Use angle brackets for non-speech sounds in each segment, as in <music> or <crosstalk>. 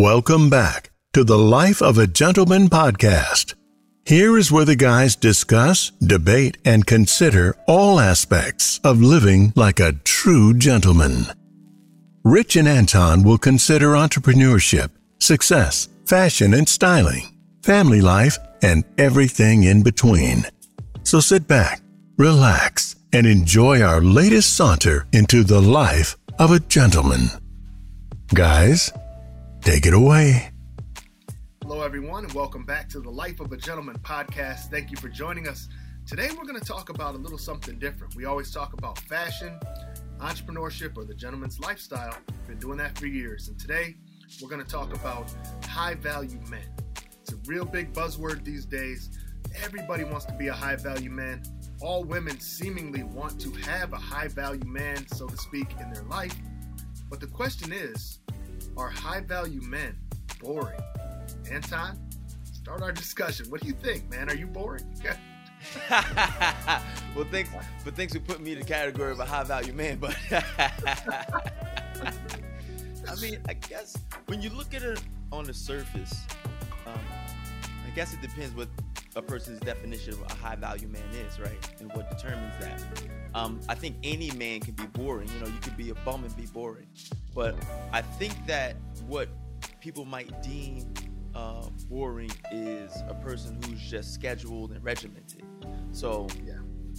Welcome back to the Life of a Gentleman podcast. Here is where the guys discuss, debate, and consider all aspects of living like a true gentleman. Rich and Anton will consider entrepreneurship, success, fashion and styling, family life, and everything in between. So sit back, relax, and enjoy our latest saunter into the life of a gentleman. Guys, take it away. Hello, everyone, and welcome back to the Life of a Gentleman podcast. Thank you for joining us. Today, we're going to talk about a little something different. We always talk about fashion, entrepreneurship, or the gentleman's lifestyle. We've Been doing that for years. And today, we're going to talk about high value men. It's a real big buzzword these days. Everybody wants to be a high value man. All women seemingly want to have a high value man, so to speak, in their life. But the question is are high value men boring? Anton, start our discussion. What do you think, man? Are you boring? <laughs> well, thanks, but thanks for putting me in the category of a high value man. But <laughs> I mean, I guess when you look at it on the surface, um, I guess it depends what a person's definition of a high value man is, right? And what determines that. Um, I think any man can be boring. You know, you could be a bum and be boring. But I think that what people might deem uh, boring is a person who's just scheduled and regimented. So yeah.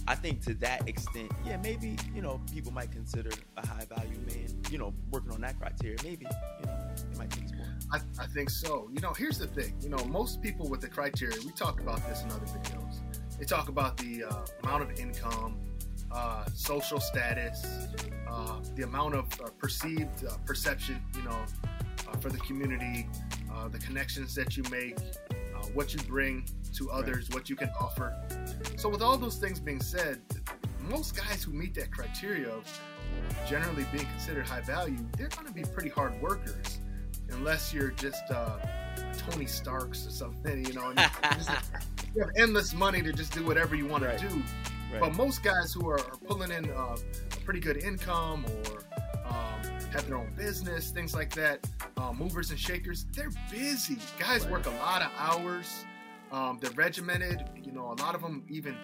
I think to that extent, yeah, maybe you know people might consider a high value man, you know, working on that criteria. Maybe you know they might think it's boring. I, I think so. You know, here's the thing. You know, most people with the criteria, we talked about this in other videos. They talk about the uh, amount of income, uh, social status, uh, the amount of uh, perceived uh, perception, you know, uh, for the community, uh, the connections that you make, what you bring to others, right. what you can offer. So, with all those things being said, most guys who meet that criteria of generally being considered high value, they're going to be pretty hard workers, unless you're just Tony Starks or something, you know. And you, just, you have endless money to just do whatever you want right. to do. Right. But most guys who are, are pulling in uh, a pretty good income or um, have their own business, things like that, uh, movers and shakers, they're busy. Guys right. work a lot of hours. Um, they're regimented. You know, a lot of them even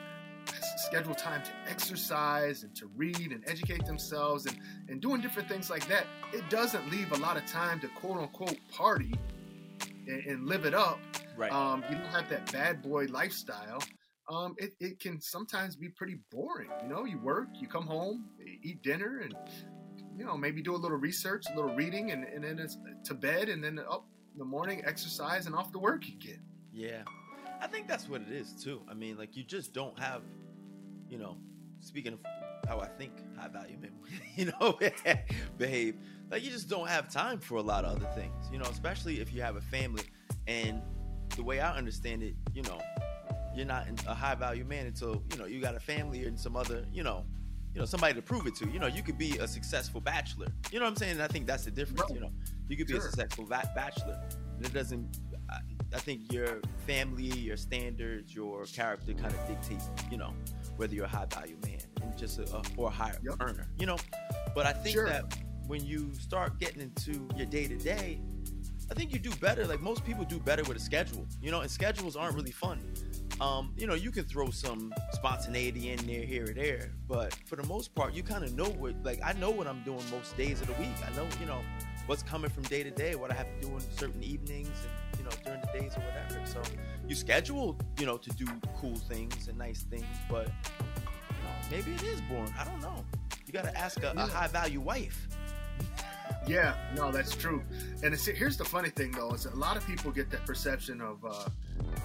schedule time to exercise and to read and educate themselves and, and doing different things like that. It doesn't leave a lot of time to quote unquote party and, and live it up. Right. Um, you don't have that bad boy lifestyle um, it, it can sometimes be pretty boring. You know, you work, you come home, eat dinner, and you know maybe do a little research, a little reading, and, and then it's to bed, and then up in the morning, exercise, and off to work get. Yeah, I think that's what it is too. I mean, like you just don't have, you know, speaking of how I think high value men, <laughs> you know, <laughs> behave. Like you just don't have time for a lot of other things, you know, especially if you have a family. And the way I understand it, you know, you're not a high value man until you know you got a family and some other you know you know somebody to prove it to you know you could be a successful bachelor you know what i'm saying and i think that's the difference you know you could be sure. a successful va- bachelor and it doesn't I, I think your family your standards your character kind of dictates you know whether you're a high value man and just a, a or a higher yep. earner you know but i think sure. that when you start getting into your day to day I think you do better. Like most people do better with a schedule, you know, and schedules aren't really fun. Um, you know, you can throw some spontaneity in there, here or there, but for the most part, you kind of know what. Like I know what I'm doing most days of the week. I know, you know, what's coming from day to day, what I have to do in certain evenings, and you know, during the days or whatever. So you schedule, you know, to do cool things and nice things, but you know, maybe it is boring. I don't know. You got to ask a, a high value wife. Yeah, no, that's true. And here's the funny thing, though, is a lot of people get that perception of, uh,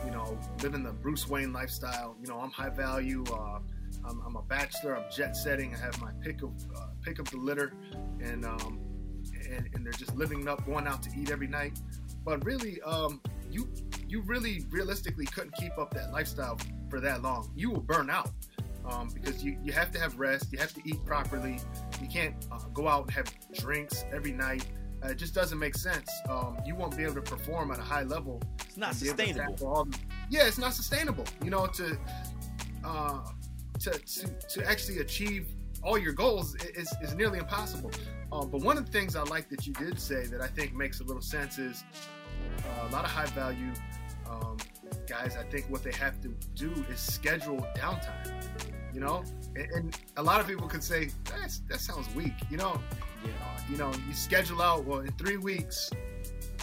you know, living the Bruce Wayne lifestyle. You know, I'm high value. Uh, I'm, I'm, a bachelor. I'm jet setting. I have my pick of uh, pick of the litter, and, um, and and they're just living up, going out to eat every night. But really, um, you you really realistically couldn't keep up that lifestyle for that long. You will burn out um, because you, you have to have rest, you have to eat properly, you can't uh, go out and have drinks every night. Uh, it just doesn't make sense. Um, you won't be able to perform at a high level. It's not sustainable. Yeah, it's not sustainable. You know, to, uh, to to to actually achieve all your goals is, is nearly impossible. Um, but one of the things I like that you did say that I think makes a little sense is uh, a lot of high value um, guys. I think what they have to do is schedule downtime. You know, and, and a lot of people could say that sounds weak. You know, Yeah. uh, you know, you schedule out. Well, in three weeks,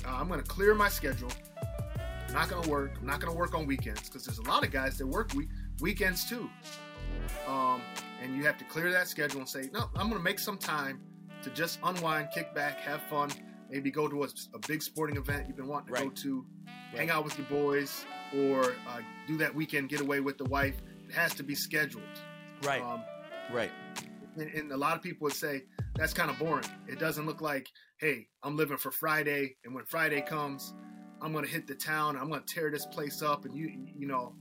uh, I'm going to clear my schedule. I'm not going to work. I'm not going to work on weekends because there's a lot of guys that work week, weekends too. Um, and you have to clear that schedule and say, no, I'm going to make some time to just unwind, kick back, have fun, maybe go to a, a big sporting event you've been wanting to go to, Right. hang out with your boys, or uh, do that weekend getaway with the wife. It has to be scheduled. Right. Um, right. and, and a lot of people would say that's kind of boring. It doesn't look like, hey, I'm living for Friday, and when Friday comes, I'm gonna hit the town. I'm gonna tear this place up, and you, you know,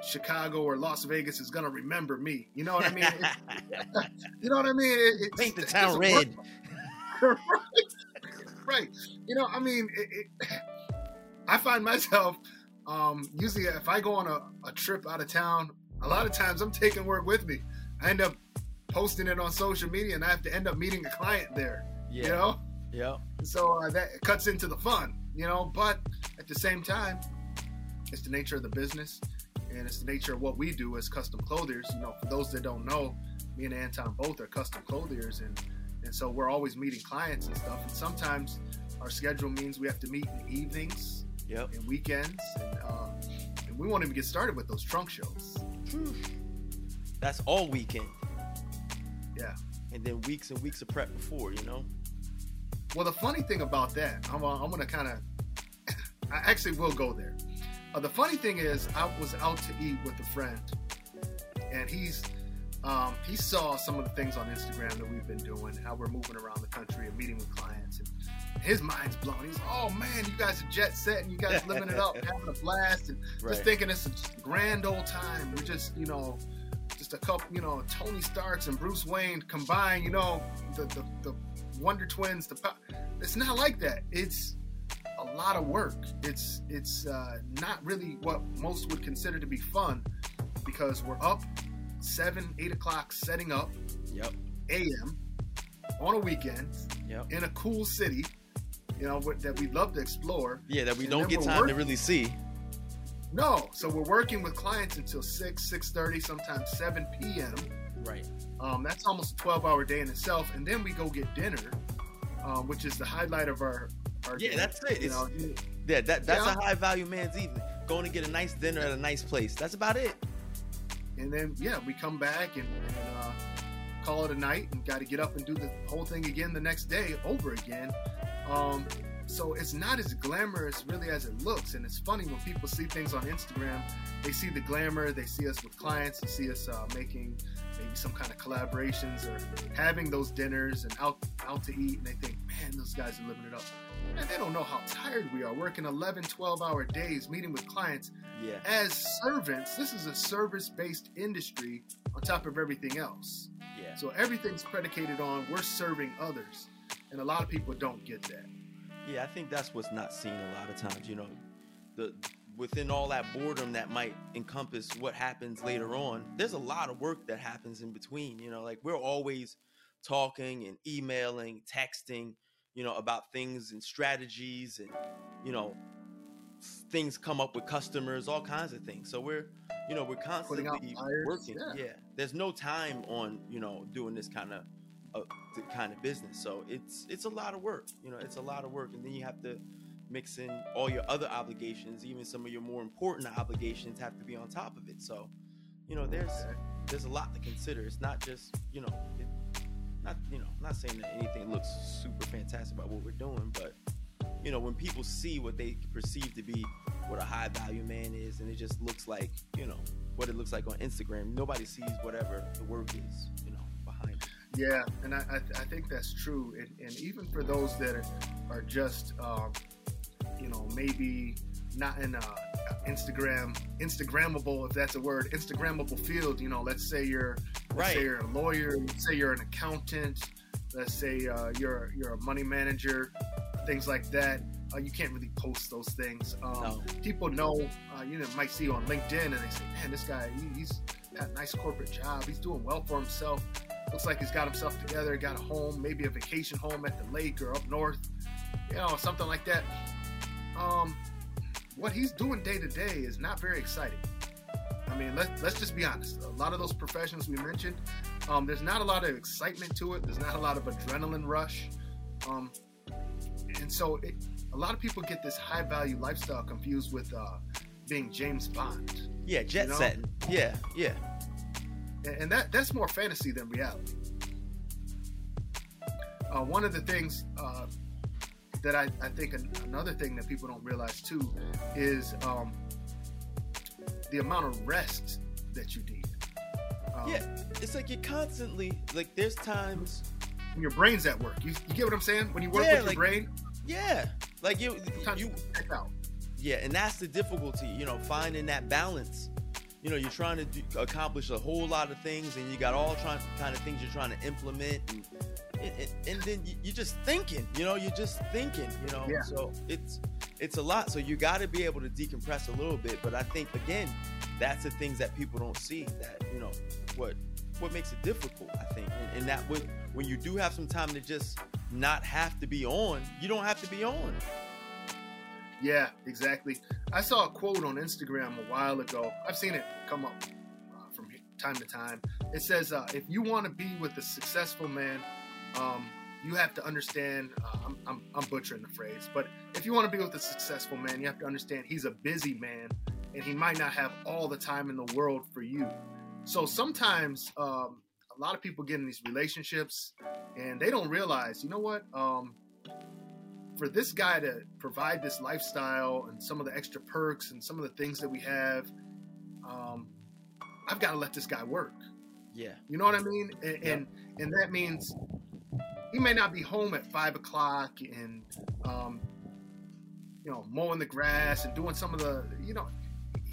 Chicago or Las Vegas is gonna remember me. You know what I mean? <laughs> <laughs> You know what I mean? It, it Paint the town red. <laughs> right, right. You know, I mean, it, it, I find myself um, usually if I go on a, a trip out of town, a lot of times I'm taking work with me. I end up posting it on social media, and I have to end up meeting a client there. Yeah. You know, Yeah. so uh, that cuts into the fun. You know, but at the same time, it's the nature of the business, and it's the nature of what we do as custom clothiers. You know, for those that don't know, me and Anton both are custom clothiers, and and so we're always meeting clients and stuff. And sometimes our schedule means we have to meet in the evenings Yep. and weekends, and uh, and we won't even get started with those trunk shows. <sighs> That's all weekend. Yeah. And then weeks and weeks of prep before, you know? Well, the funny thing about that, I'm, uh, I'm gonna kind of, <coughs> I actually will go there. Uh, the funny thing is, I was out to eat with a friend, and he's, um, he saw some of the things on Instagram that we've been doing, how we're moving around the country and meeting with clients, his mind's blown. He's, oh man, you guys are jet set, and you guys living it up, <laughs> having a blast, and Right. just thinking it's a grand old time. We're just, you know, just a couple, you know, Tony Starks and Bruce Wayne combined, you know, the the, the Wonder Twins. The po- it's not like that. It's a lot of work. It's it's uh, not really what most would consider to be fun because we're up seven, eight o'clock setting up Yep. a.m. on a weekend Yep. in a cool city, you know, that we'd love to explore. Yeah, that we And don't get time to really see. No, so we're working with clients until six, six thirty, sometimes seven p.m. Right. Um, that's almost a 12 hour day in itself. And then we go get dinner, um, which is the highlight of our, our Yeah, day. that's it. You know, Yeah, that that's Yeah. a high value man's evening. Going to get a nice dinner at a nice place. That's about it. and then, yeah, we come back and, and uh, call it a night and got to get up and do the whole thing again the next day over again. Um, so it's not as glamorous really as it looks. And it's funny when people see things on Instagram, they see the glamour, they see us with clients, they see us uh, making maybe some kind of collaborations or having those dinners and out out to eat, and they think, man, those guys are living it up. And they don't know how tired we are working 11, 12 hour days, meeting with clients Yeah. as servants. This is a service based industry on top of everything else. Yeah. So everything's predicated on we're serving others. And a lot of people don't get that. Yeah, I think that's what's not seen a lot of times. You know, the within all that boredom that might encompass what happens later on. There's a lot of work that happens in between. You know, like we're always talking and emailing, texting. You know, about things and strategies, and you know, things come up with customers, all kinds of things. So we're, you know, we're constantly working. yeah. yeah, there's no time on you know doing this kind of the kind of business. So it's it's a lot of work. You know, it's a lot of work, and then you have to mix in all your other obligations, even some of your more important obligations have to be on top of it. So, you know, there's there's a lot to consider. It's not just you know, it, not you know, not saying that anything looks super fantastic about what we're doing, but you know, when people see what they perceive to be what a high value man is, and it just looks like you know what it looks like on Instagram, nobody sees whatever the work is, Yeah, and I, I, I think that's true. And, and even for those that are, are just, um, you know, maybe not in a Instagram, Instagrammable, if that's a word, Instagrammable field. You know, let's say you're, let's Right. say you're a lawyer, let's say you're an accountant, let's say uh, you're you're a money manager, things like that. Uh, you can't really post those things. Um, No. People know, uh, you know, might see you on LinkedIn and they say, man, this guy, he, he's got a nice corporate job. He's doing well for himself. Looks like he's got himself together, got a home, maybe a vacation home at the lake or up north, you know, something like that. Um, what he's doing day to day is not very exciting. I mean, let's let's just be honest. A lot of those professions we mentioned, um, there's not a lot of excitement to it. There's not a lot of adrenaline rush, um, and so it, a lot of people get this high value lifestyle confused with uh, being James Bond. Yeah, jet you know? setting. Yeah, yeah. And, that that's more fantasy than reality. Uh, one of the things uh, that I, I think an, another thing that people don't realize too is um, the amount of rest that you need. Um, yeah, it's like you're constantly like there's times when your brain's at work. You, you get what I'm saying? When you work yeah, with like, your brain. Yeah, like you you out. Yeah, and that's the difficulty, you know, finding that balance. You know, you're trying to do, accomplish a whole lot of things, and you got all trying kind of things you're trying to implement, and, and, and then you're just thinking. You know, you're just thinking. You know, yeah. so it's it's a lot. So you got to be able to decompress a little bit. But I think again, that's the things that people don't see. That you know what what makes it difficult. I think, and, and that when when you do have some time to just not have to be on, you don't have to be on. Yeah, exactly. I saw a quote on Instagram a while ago. I've seen it come up uh, from time to time. It says, uh, "If you want to be with a successful man, um, you have to understand, uh, I'm, I'm, I'm, butchering the phrase, but if you want to be with a successful man, you have to understand he's a busy man and he might not have all the time in the world for you. So sometimes um, a lot of people get in these relationships and they don't realize, you know what? Um, for this guy to provide this lifestyle and some of the extra perks and some of the things that we have, um, I've got to let this guy work. Yeah. You know what I mean? And, yeah. and, and that means he may not be home at five o'clock and um, you know mowing the grass and doing some of the you know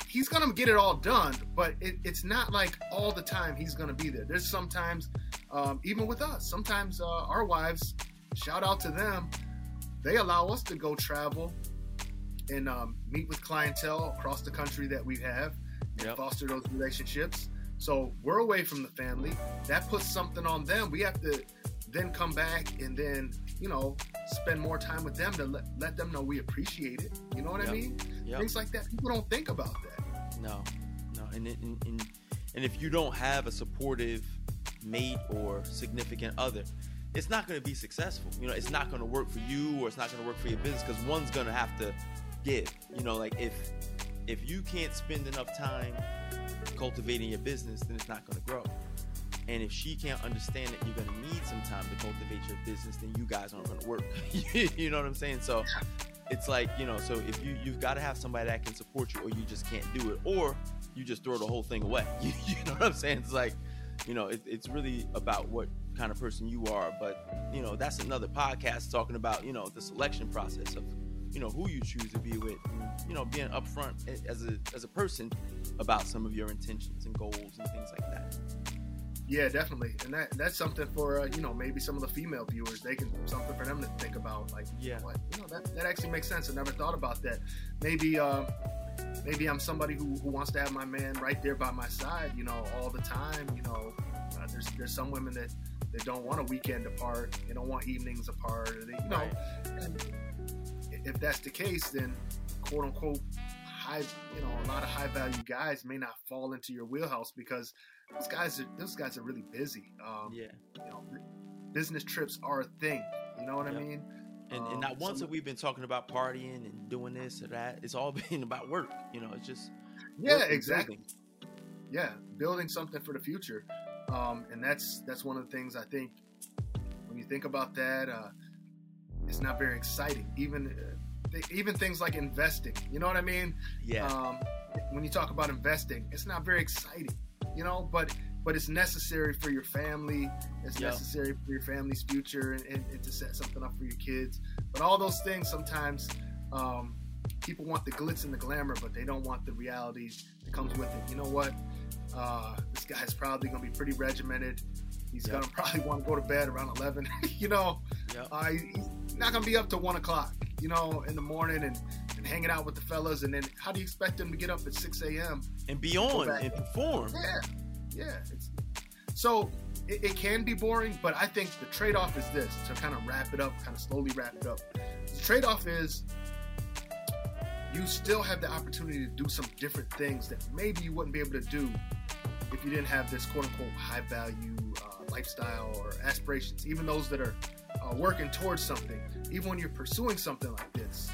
he's gonna get it all done but it, it's not like all the time he's gonna be there there's sometimes um, even with us sometimes uh, our wives shout out to them they allow us to go travel and um, meet with clientele across the country that we have and yep. foster those relationships. So we're away from the family. That puts something on them. We have to then come back and then you know spend more time with them to let, let them know we appreciate it. You know what yep. i mean? Yep. things like that. People don't think about that. No. No. And, and, and and if you don't have a supportive mate or significant other it's not going to be successful you know it's not going to work for you or it's not going to work for your business because one's going to have to give you know like if if you can't spend enough time cultivating your business then it's not going to grow and if she can't understand that you're going to need some time to cultivate your business, then you guys aren't going to work. <laughs> you know what I'm saying? So it's like, you know, so if you, you've got to have somebody that can support you or you just can't do it or you just throw the whole thing away. <laughs> You, know what I'm saying? It's like, you know, it, it's really about what kind of person you are. But, you know, that's another podcast talking about, you know, the selection process of, you know, who you choose to be with, and, you know, being upfront as a, as a person about some of your intentions and goals and things like that. Yeah, definitely, and that that's something for uh, you know maybe some of the female viewers. They can something for them to think about. Like, yeah, what you know that, that actually makes sense. I never thought about that. Maybe uh, maybe I'm somebody who, who wants to have my man right there by my side. You know, all the time. You know, uh, there's there's some women that they don't want a weekend apart. They don't want evenings apart. Or they, you know, right. if that's the case, then quote unquote high, you know, a lot of high value guys may not fall into your wheelhouse because those guys are those guys are really busy. Um, yeah, you know, business trips are a thing. You know what yep. I mean? And, um, and not once have we been talking about partying and doing this or that. It's all <laughs> been about work. You know, it's just yeah, exactly. Yeah, building something for the future, um, and that's that's one of the things I think when you think about that, uh, it's not very exciting. Even uh, even things like investing. You know what I mean? Yeah. Um, when you talk about investing, it's not very exciting you know, but but it's necessary for your family. It's yep. necessary for your family's future and, and, and, to set something up for your kids. But all those things sometimes um, people want the glitz and the glamour, but they don't want the reality that comes with it. You know what? Uh, this guy's probably going to be pretty regimented. He's yep. going <laughs> to probably want to go to bed around 11. <laughs> you know, yep. uh, he's not going to be up to 1 o'clock, you know, in the morning and, and hanging out with the fellas. And then how do you expect him to get up at 6 a.m.? And be on and perform. Yeah. Yeah. so it, it can be boring, but I think the trade off is this to kind of wrap it up, kind of slowly wrap it up. The trade off is you still have the opportunity to do some different things that maybe you wouldn't be able to do if you didn't have this quote unquote high value uh, lifestyle or aspirations, even those that are uh, working towards something, even when you're pursuing something like this,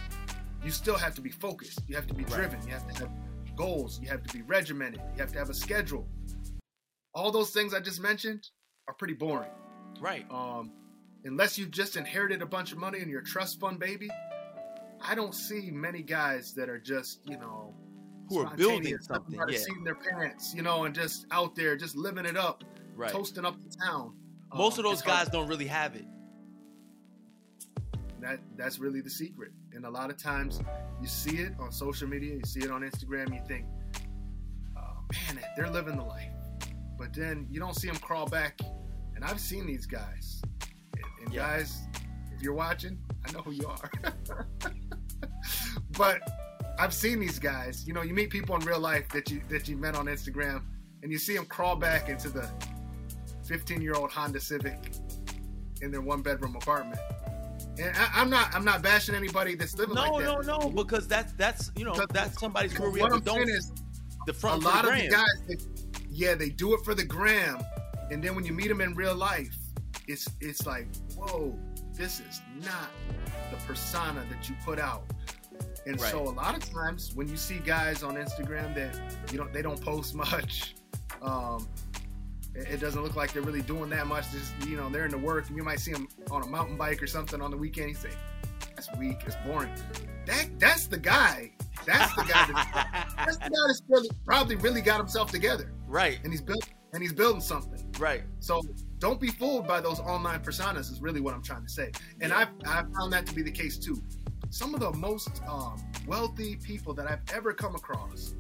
you still have to be focused. You have to be driven. You have to have goals. You have to be regimented. You have to have a schedule. All those things I just mentioned are pretty boring. Right. Um, unless you've just inherited a bunch of money and you're a trust fund baby, I don't see many guys that are just, you know, who are building something. Yeah. seat in their pants, you know, and just out there, just living it up, Right. toasting up the town. Most Um, of those it's hard- guys don't really have it. that that's really the secret. And a lot of times you see it on social media, you see it on Instagram, you think, oh, man, they're living the life. But then you don't see them crawl back. And I've seen these guys. And, and Yeah. guys, if you're watching, I know who you are. <laughs> but I've seen these guys. You know, you meet people in real life that you that you met on Instagram, and you see them crawl back into the 15 year old Honda Civic in their one bedroom apartment. And I, I'm not I'm not bashing anybody that's living No, like that. no, no, because that's that's you know that's somebody's career. what I'm don't is, the front a lot for of the the guys, they, yeah, they do it for the gram, and then when you meet them in real life, it's it's like, whoa, this is not the persona that you put out. And Right. so a lot of times when you see guys on Instagram that you know they don't post <laughs> much, um, it, it doesn't look like they're really doing that much. Just you know they're in the work, and you might see them on a mountain bike or something on the weekend. You say, that's weak, it's boring. That that's the guy. That's the guy. That, <laughs> that's the guy that's really, probably really got himself together, right, and he's built and he's building something. right. So don't be fooled by those online personas. Is really what I'm trying to say, and I've I've found that to be the case too. Some of the most um, wealthy people that I've ever come across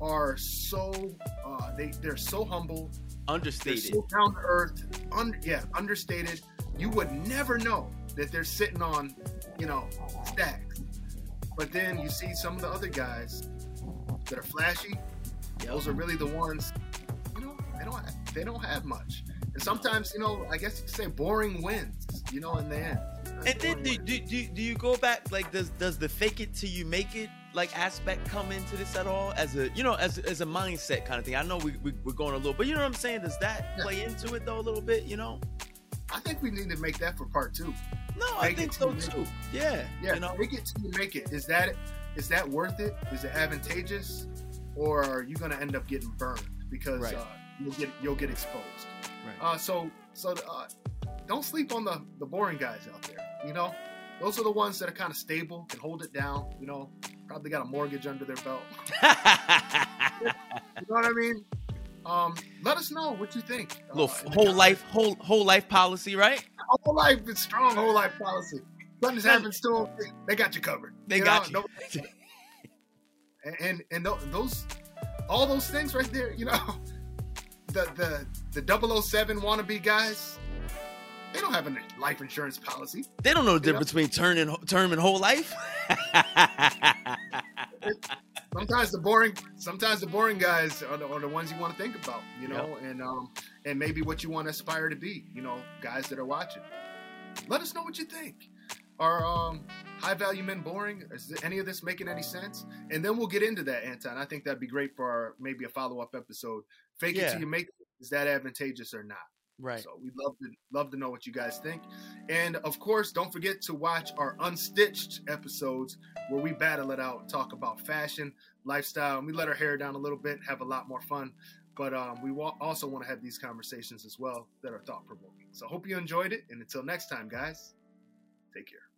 are so uh, they they're so humble, Understated. so down to earth, un, yeah, understated. You would never know that they're sitting on, you know, stacks. But then you see some of the other guys that are flashy. Those are really the ones, you know, they don't they don't have much. And sometimes, you know, I guess you could say boring wins, you know, in the end. And then do, do, do, do you go back like does does the fake it till you make it like aspect come into this at all as a you know as, as a mindset kind of thing? I know we, we we're going a little, but you know what I'm saying? Does that play into it though a little bit? You know? I think we need to make that for part two. No, I think so make too. Yeah, Yeah, you know. make it till you make it. Is that is that worth it? Is it advantageous, or are you going to end up getting burned because Right. uh, you'll get you'll get exposed? Right. Uh, so so uh, don't sleep on the the boring guys out there. You know, those are the ones that are kind of stable, can hold it down. You know, probably got a mortgage under their belt. <laughs> You know what I mean? Um, let us know what you think. Uh, little the whole comments. life whole whole life policy, right? whole life is strong. Whole life policy. Something happens to them, they got you covered. They You got know, you. and and, and tho- those all those things right there you know <laughs> the the the 007 wannabe guys they don't have a life insurance policy. They don't know the You know? difference between turn and term and whole life. <laughs> sometimes the boring sometimes the boring guys are the, are the ones you want to think about you know and um and maybe what you want to aspire to be you know guys that are watching. Let us know what you think. Are um high value men boring? Is any of this making any sense? And then we'll get into that anton. I think that'd be great for our, maybe a follow-up episode. Fake it till you make it. Is that advantageous or not right. so we'd love to love to know what you guys think. And of course, don't forget to watch our unstitched episodes where we battle it out and talk about fashion, lifestyle, and we let our hair down a little bit, have a lot more fun. But um, we wa- also want to have these conversations as well that are thought provoking. So hope you enjoyed it. And until next time, guys, take care.